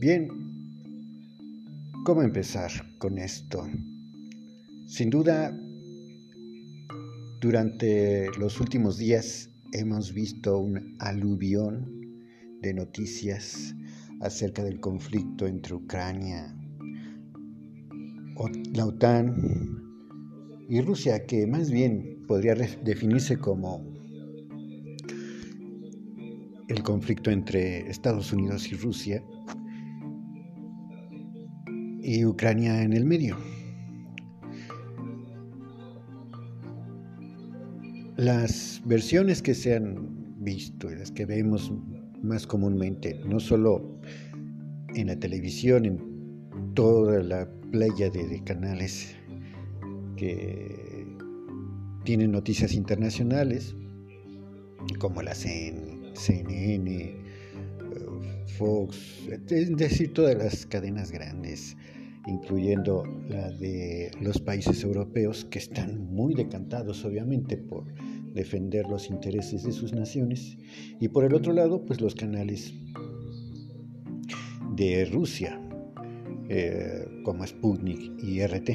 Bien, ¿cómo empezar con esto? Sin duda, durante los últimos días hemos visto un aluvión de noticias acerca del conflicto entre Ucrania, la OTAN y Rusia, que más bien podría definirse como el conflicto entre Estados Unidos y Rusia y Ucrania en el medio. Las versiones que se han visto las que vemos más comúnmente, no solo en la televisión, en toda la playa de, canales que tienen noticias internacionales, como la CNN, Fox, es decir, todas las cadenas grandes, incluyendo la de los países europeos, que están muy decantados, obviamente, por defender los intereses de sus naciones, y por el otro lado, pues los canales de Rusia, eh, como Sputnik y RT.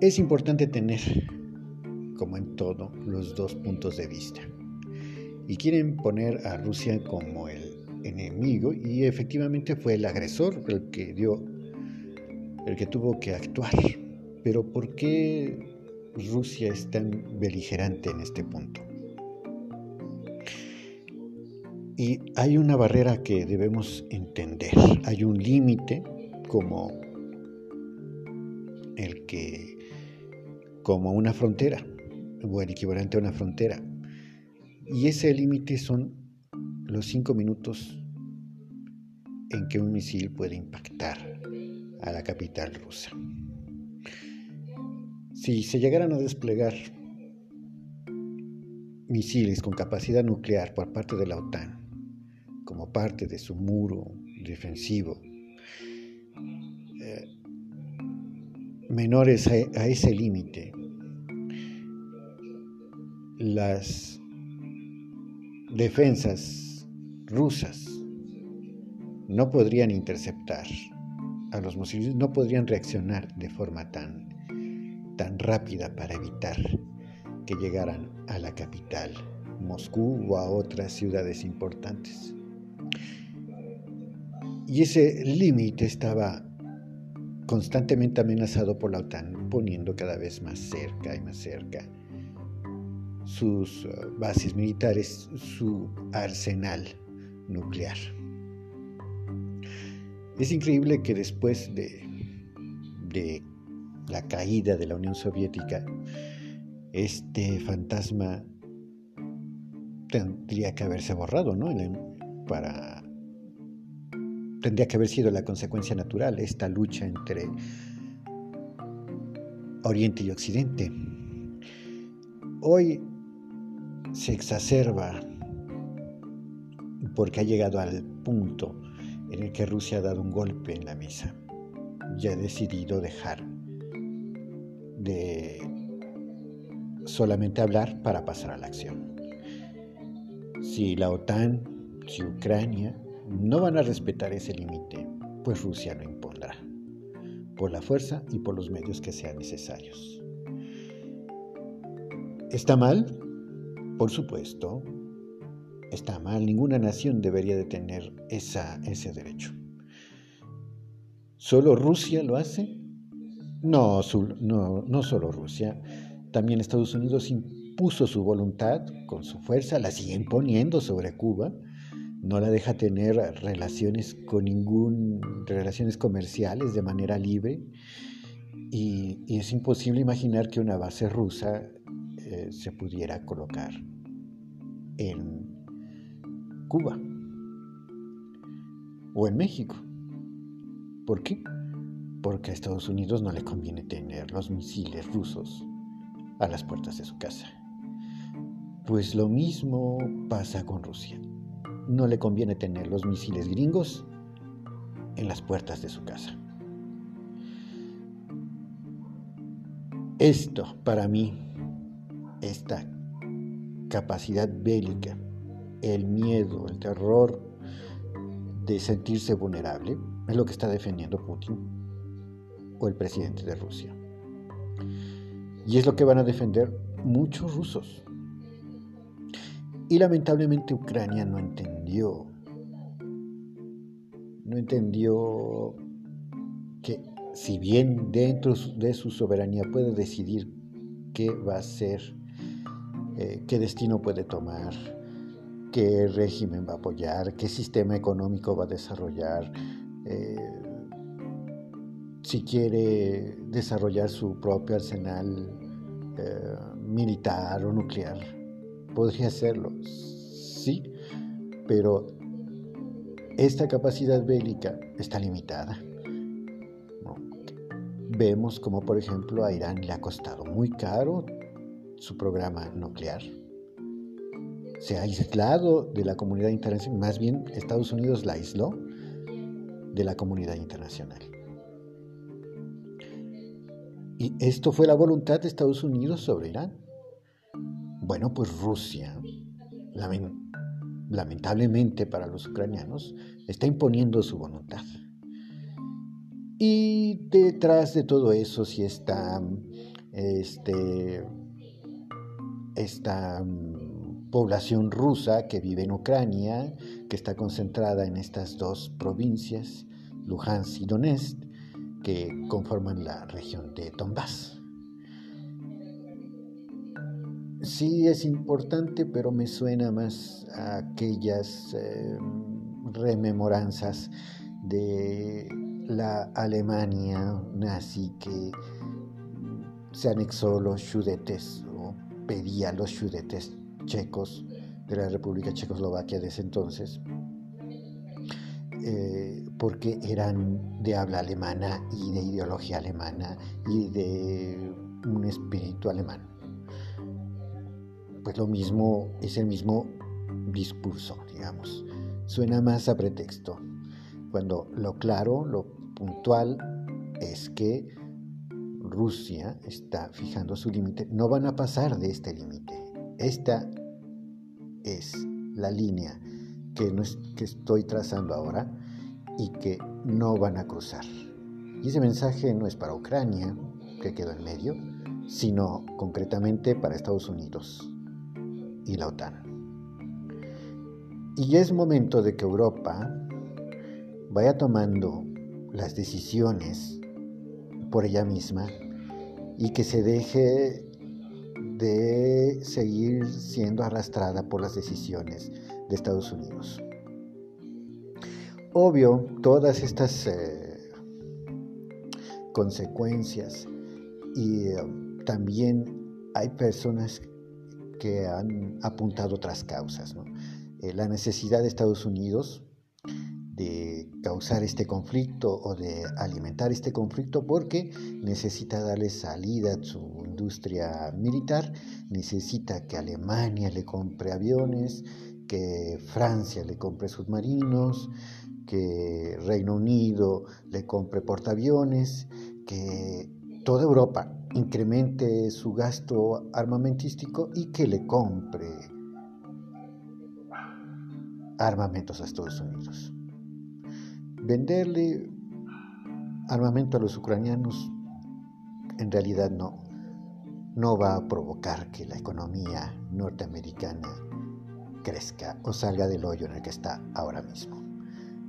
Es importante tener, como en todo, los dos puntos de vista. Y quieren poner a Rusia como el enemigo y efectivamente fue el agresor el que dio, el que tuvo que actuar. Pero ¿por qué Rusia es tan beligerante en este punto? Y hay una barrera que debemos entender, hay un límite como el que, como una frontera, o el equivalente a una frontera. Y ese límite son los cinco minutos en que un misil puede impactar a la capital rusa. Si se llegaran a desplegar misiles con capacidad nuclear por parte de la OTAN, como parte de su muro defensivo, eh, menores a, a ese límite, las defensas rusas no podrían interceptar a los misiles, no podrían reaccionar de forma tan tan rápida para evitar que llegaran a la capital, Moscú o a otras ciudades importantes. Y ese límite estaba constantemente amenazado por la OTAN, poniendo cada vez más cerca y más cerca sus uh, bases militares, su arsenal nuclear. Es increíble que después de, la caída de la Unión Soviética, este fantasma tendría que haberse borrado, ¿no? Para tendría que haber sido la consecuencia natural esta lucha entre Oriente y Occidente. Hoy se exacerba porque ha llegado al punto en el que Rusia ha dado un golpe en la mesa y ha decidido dejar de solamente hablar para pasar a la acción. Si la OTAN, si Ucrania no van a respetar ese límite, pues Rusia lo impondrá, por la fuerza y por los medios que sean necesarios. ¿Está mal? Por supuesto, está mal. Ninguna nación debería de tener ese derecho. ¿Solo Rusia lo hace? No, no, no solo Rusia, también Estados Unidos impuso su voluntad con su fuerza, la sigue imponiendo sobre Cuba, no la deja tener relaciones con ningún, relaciones comerciales de manera libre y, es imposible imaginar que una base rusa eh, se pudiera colocar en Cuba o en México. ¿Por qué? porque a Estados Unidos no le conviene tener los misiles rusos a las puertas de su casa. Pues lo mismo pasa con Rusia. No le conviene tener los misiles gringos en las puertas de su casa. Esto, para mí, esta capacidad bélica el miedo, el terror de sentirse vulnerable, es lo que está defendiendo Putin o el presidente de Rusia. Y es lo que van a defender muchos rusos. Y lamentablemente Ucrania no entendió, no entendió que si bien dentro de su soberanía puede decidir qué va a hacer, eh, qué destino puede tomar, qué régimen va a apoyar, qué sistema económico va a desarrollar, eh, si quiere desarrollar su propio arsenal eh, militar o nuclear. Podría hacerlo, sí, pero esta capacidad bélica está limitada. Vemos como, por ejemplo, a Irán le ha costado muy caro su programa nuclear. Se ha aislado de la comunidad internacional, más bien Estados Unidos la aisló de la comunidad internacional. Y esto fue la voluntad de Estados Unidos sobre Irán. Bueno, pues Rusia, lamentablemente para los ucranianos, está imponiendo su voluntad. Y detrás de todo eso sí está este, esta mm, población rusa que vive en Ucrania, que está concentrada en estas dos provincias, Luhansk y Donetsk, que conforman la región de Donbass. Sí es importante, pero me suena más a aquellas em, rememoranzas de la Alemania nazi que se anexó los Sudetes o pedía los Sudetes checos de la República Checoslovaquia de ese entonces eh, porque eran de habla alemana y de ideología alemana y de un espíritu alemán. Pues lo mismo, es el mismo discurso, digamos. Suena más a pretexto, cuando lo claro, lo puntual es que Rusia está fijando su límite. No van a pasar de este límite. Esta es la línea que, estoy trazando ahora y que no van a cruzar. Y ese mensaje no es para Ucrania, que quedó en medio, sino concretamente para Estados Unidos y la OTAN. Y es momento de que Europa vaya tomando las decisiones por ella misma y que se deje de seguir siendo arrastrada por las decisiones de Estados Unidos. Obvio, todas estas eh, consecuencias y eh, también hay personas que han apuntado otras causas. Eh, la necesidad de Estados Unidos causar este conflicto o de alimentar este conflicto porque necesita darle salida a su industria militar, necesita que Alemania le compre aviones, que Francia le compre submarinos, que Reino Unido le compre portaaviones, que toda Europa incremente su gasto armamentístico y que le compre armamentos a Estados Unidos. Venderle armamento a los ucranianos en realidad no, no va a provocar que la economía norteamericana crezca o salga del hoyo en el que está ahora mismo.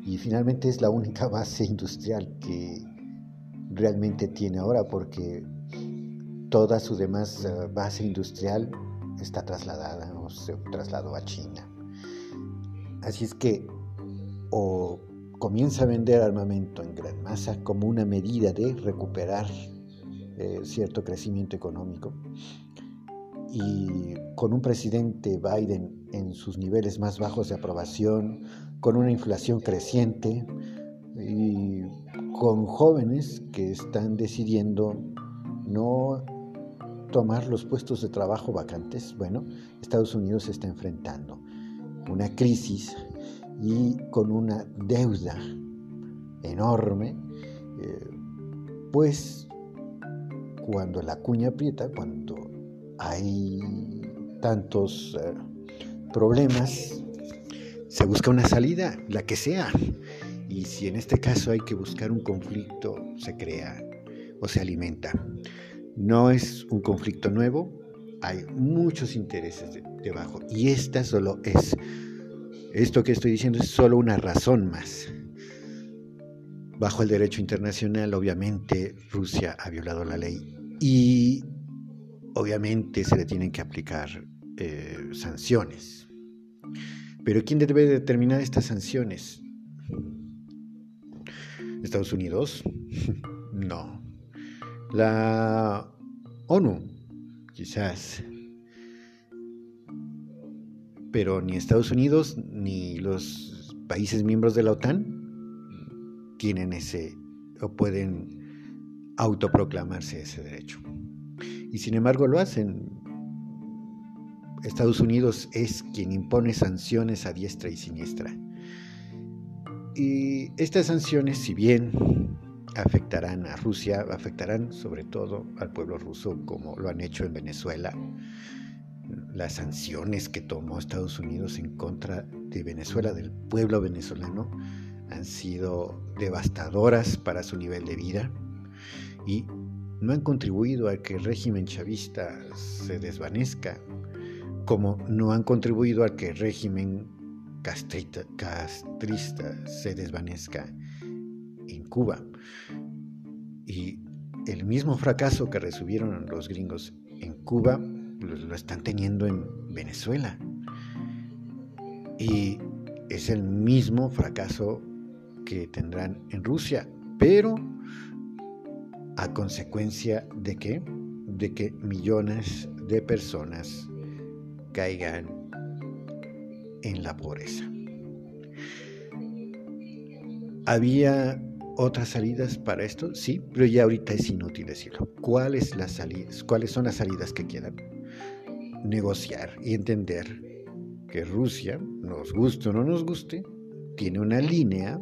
Y finalmente es la única base industrial que realmente tiene ahora porque toda su demás eh, base industrial está trasladada o se trasladó a China. Así es que o comienza a vender armamento en gran masa como una medida de recuperar eh, cierto crecimiento económico. Y con un presidente Biden en sus niveles más bajos de aprobación, con una inflación creciente y con jóvenes que están decidiendo no tomar los puestos de trabajo vacantes, bueno, Estados Unidos está enfrentando una crisis y con una deuda enorme, eh, pues cuando la cuña aprieta, cuando hay tantos eh, problemas se busca una salida, la que sea. Y si en este caso hay que buscar un conflicto, se crea o se alimenta. No es un conflicto nuevo, hay muchos intereses debajo. Y esta solo es, esto que estoy diciendo es solo una razón más. Bajo el derecho internacional, obviamente, Rusia ha violado la ley y obviamente se le tienen que aplicar eh, sanciones. Pero ¿quién debe determinar estas sanciones? ¿Estados Unidos? no. La ONU, quizás. Pero ni Estados Unidos ni los países miembros de la OTAN tienen ese o pueden autoproclamarse ese derecho. Y sin embargo lo hacen. Estados Unidos es quien impone sanciones a diestra y siniestra. Y estas sanciones, si bien afectarán a Rusia, afectarán sobre todo al pueblo ruso, como lo han hecho en Venezuela. Las sanciones que tomó Estados Unidos en contra de Venezuela, del pueblo venezolano, han sido devastadoras para su nivel de vida y no han contribuido a que el régimen chavista se desvanezca, como no han contribuido a que el régimen castrista, castrista se desvanezca en Cuba. Y el mismo fracaso que recibieron los gringos en Cuba lo, están teniendo en Venezuela. Y es el mismo fracaso que tendrán en Rusia, pero a consecuencia de que, de que millones de personas caigan en la pobreza. Había otras salidas para esto, sí, pero ya ahorita es inútil decirlo. ¿Cuáles, las salidas, ¿Cuáles son las salidas que quedan? Negociar y entender que Rusia, nos guste o no nos guste, tiene una línea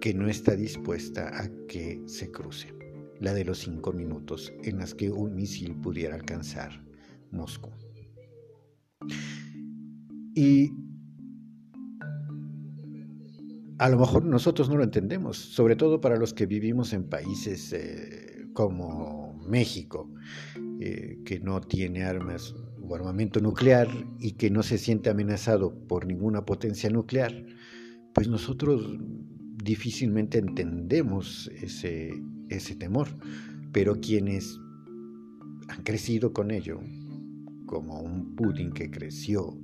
que no está dispuesta a que se cruce, la de los cinco minutos en las que un misil pudiera alcanzar Moscú. Y a lo mejor nosotros no lo entendemos, sobre todo para los que vivimos en países eh, como México, eh, que no tiene armas o armamento nuclear y que no se siente amenazado por ninguna potencia nuclear, pues nosotros difícilmente entendemos ese, ese temor, pero quienes han crecido con ello, como un Putin que creció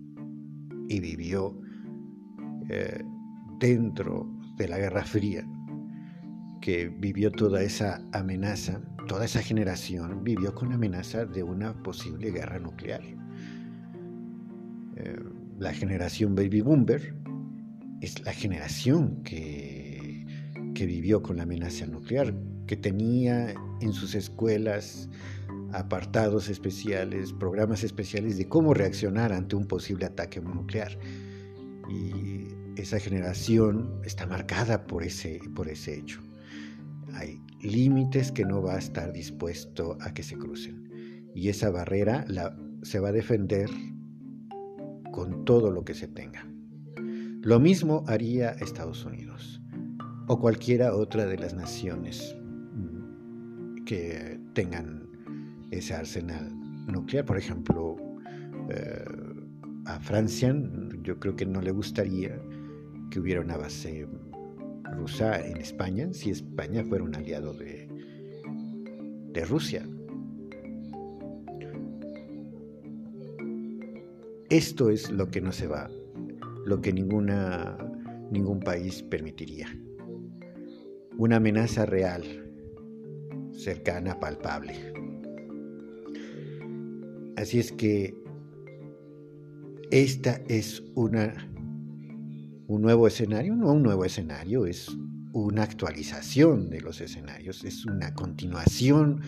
y vivió eh, dentro de la Guerra Fría, que vivió toda esa amenaza, toda esa generación vivió con la amenaza de una posible guerra nuclear. Eh, la generación Baby Boomer es la generación que, que vivió con la amenaza nuclear, que tenía en sus escuelas apartados especiales, programas especiales de cómo reaccionar ante un posible ataque nuclear. Y esa generación está marcada por ese, por ese hecho. Hay límites que no va a estar dispuesto a que se crucen. Y esa barrera se va a defender con todo lo que se tenga. Lo mismo haría Estados Unidos o cualquiera otra de las naciones mm, que tengan ese arsenal nuclear. Por ejemplo, eh, a Francia yo creo que no le gustaría que hubiera una base rusa en España si España fuera un aliado de, de Rusia. Esto es lo que no se va, lo que ninguna, ningún país permitiría. Una amenaza real, cercana, palpable. Así es que esta es una un nuevo escenario, no un nuevo escenario, es una actualización de los escenarios, es una continuación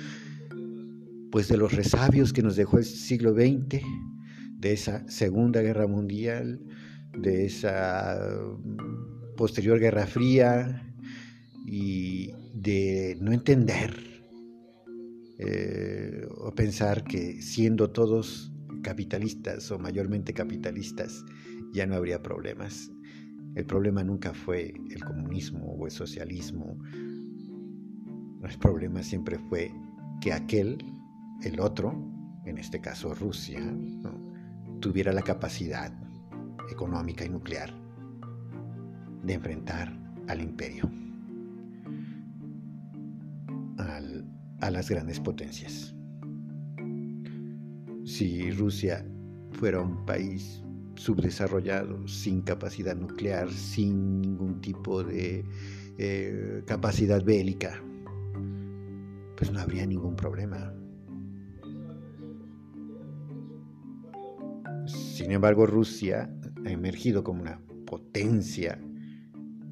pues de los resabios que nos dejó el siglo XX, de esa Segunda Guerra Mundial, de esa mm, posterior Guerra Fría y de no entender eh, o pensar que siendo todos capitalistas o mayormente capitalistas, ya no habría problemas. El problema nunca fue el comunismo o el socialismo. El problema siempre fue que aquel, el otro, en este caso Rusia, tuviera la capacidad económica y nuclear de enfrentar al imperio, a las grandes potencias. Si Rusia fuera un país subdesarrollado, sin capacidad nuclear, sin ningún tipo de eh, capacidad bélica, pues no habría ningún problema. Sin embargo, Rusia ha emergido como una potencia,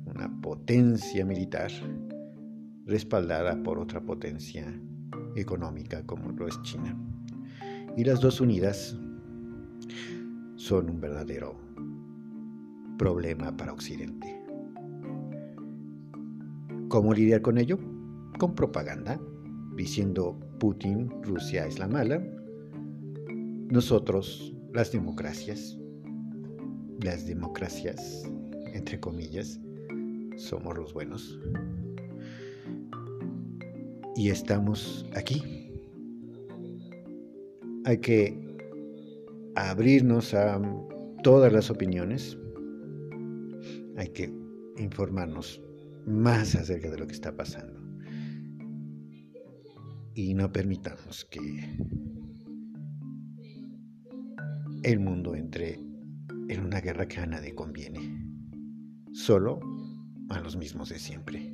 una potencia militar respaldada por otra potencia económica como lo es China. Y las dos unidas son un verdadero problema para Occidente. ¿Cómo lidiar con ello? Con propaganda, diciendo Putin, Rusia es la mala, nosotros, las democracias, las democracias, entre comillas, somos los buenos. Y estamos aquí. Hay que abrirnos a todas las opiniones. Hay que informarnos más acerca de lo que está pasando. Y no permitamos que el mundo entre en una guerra que a nadie conviene, solo a los mismos de siempre.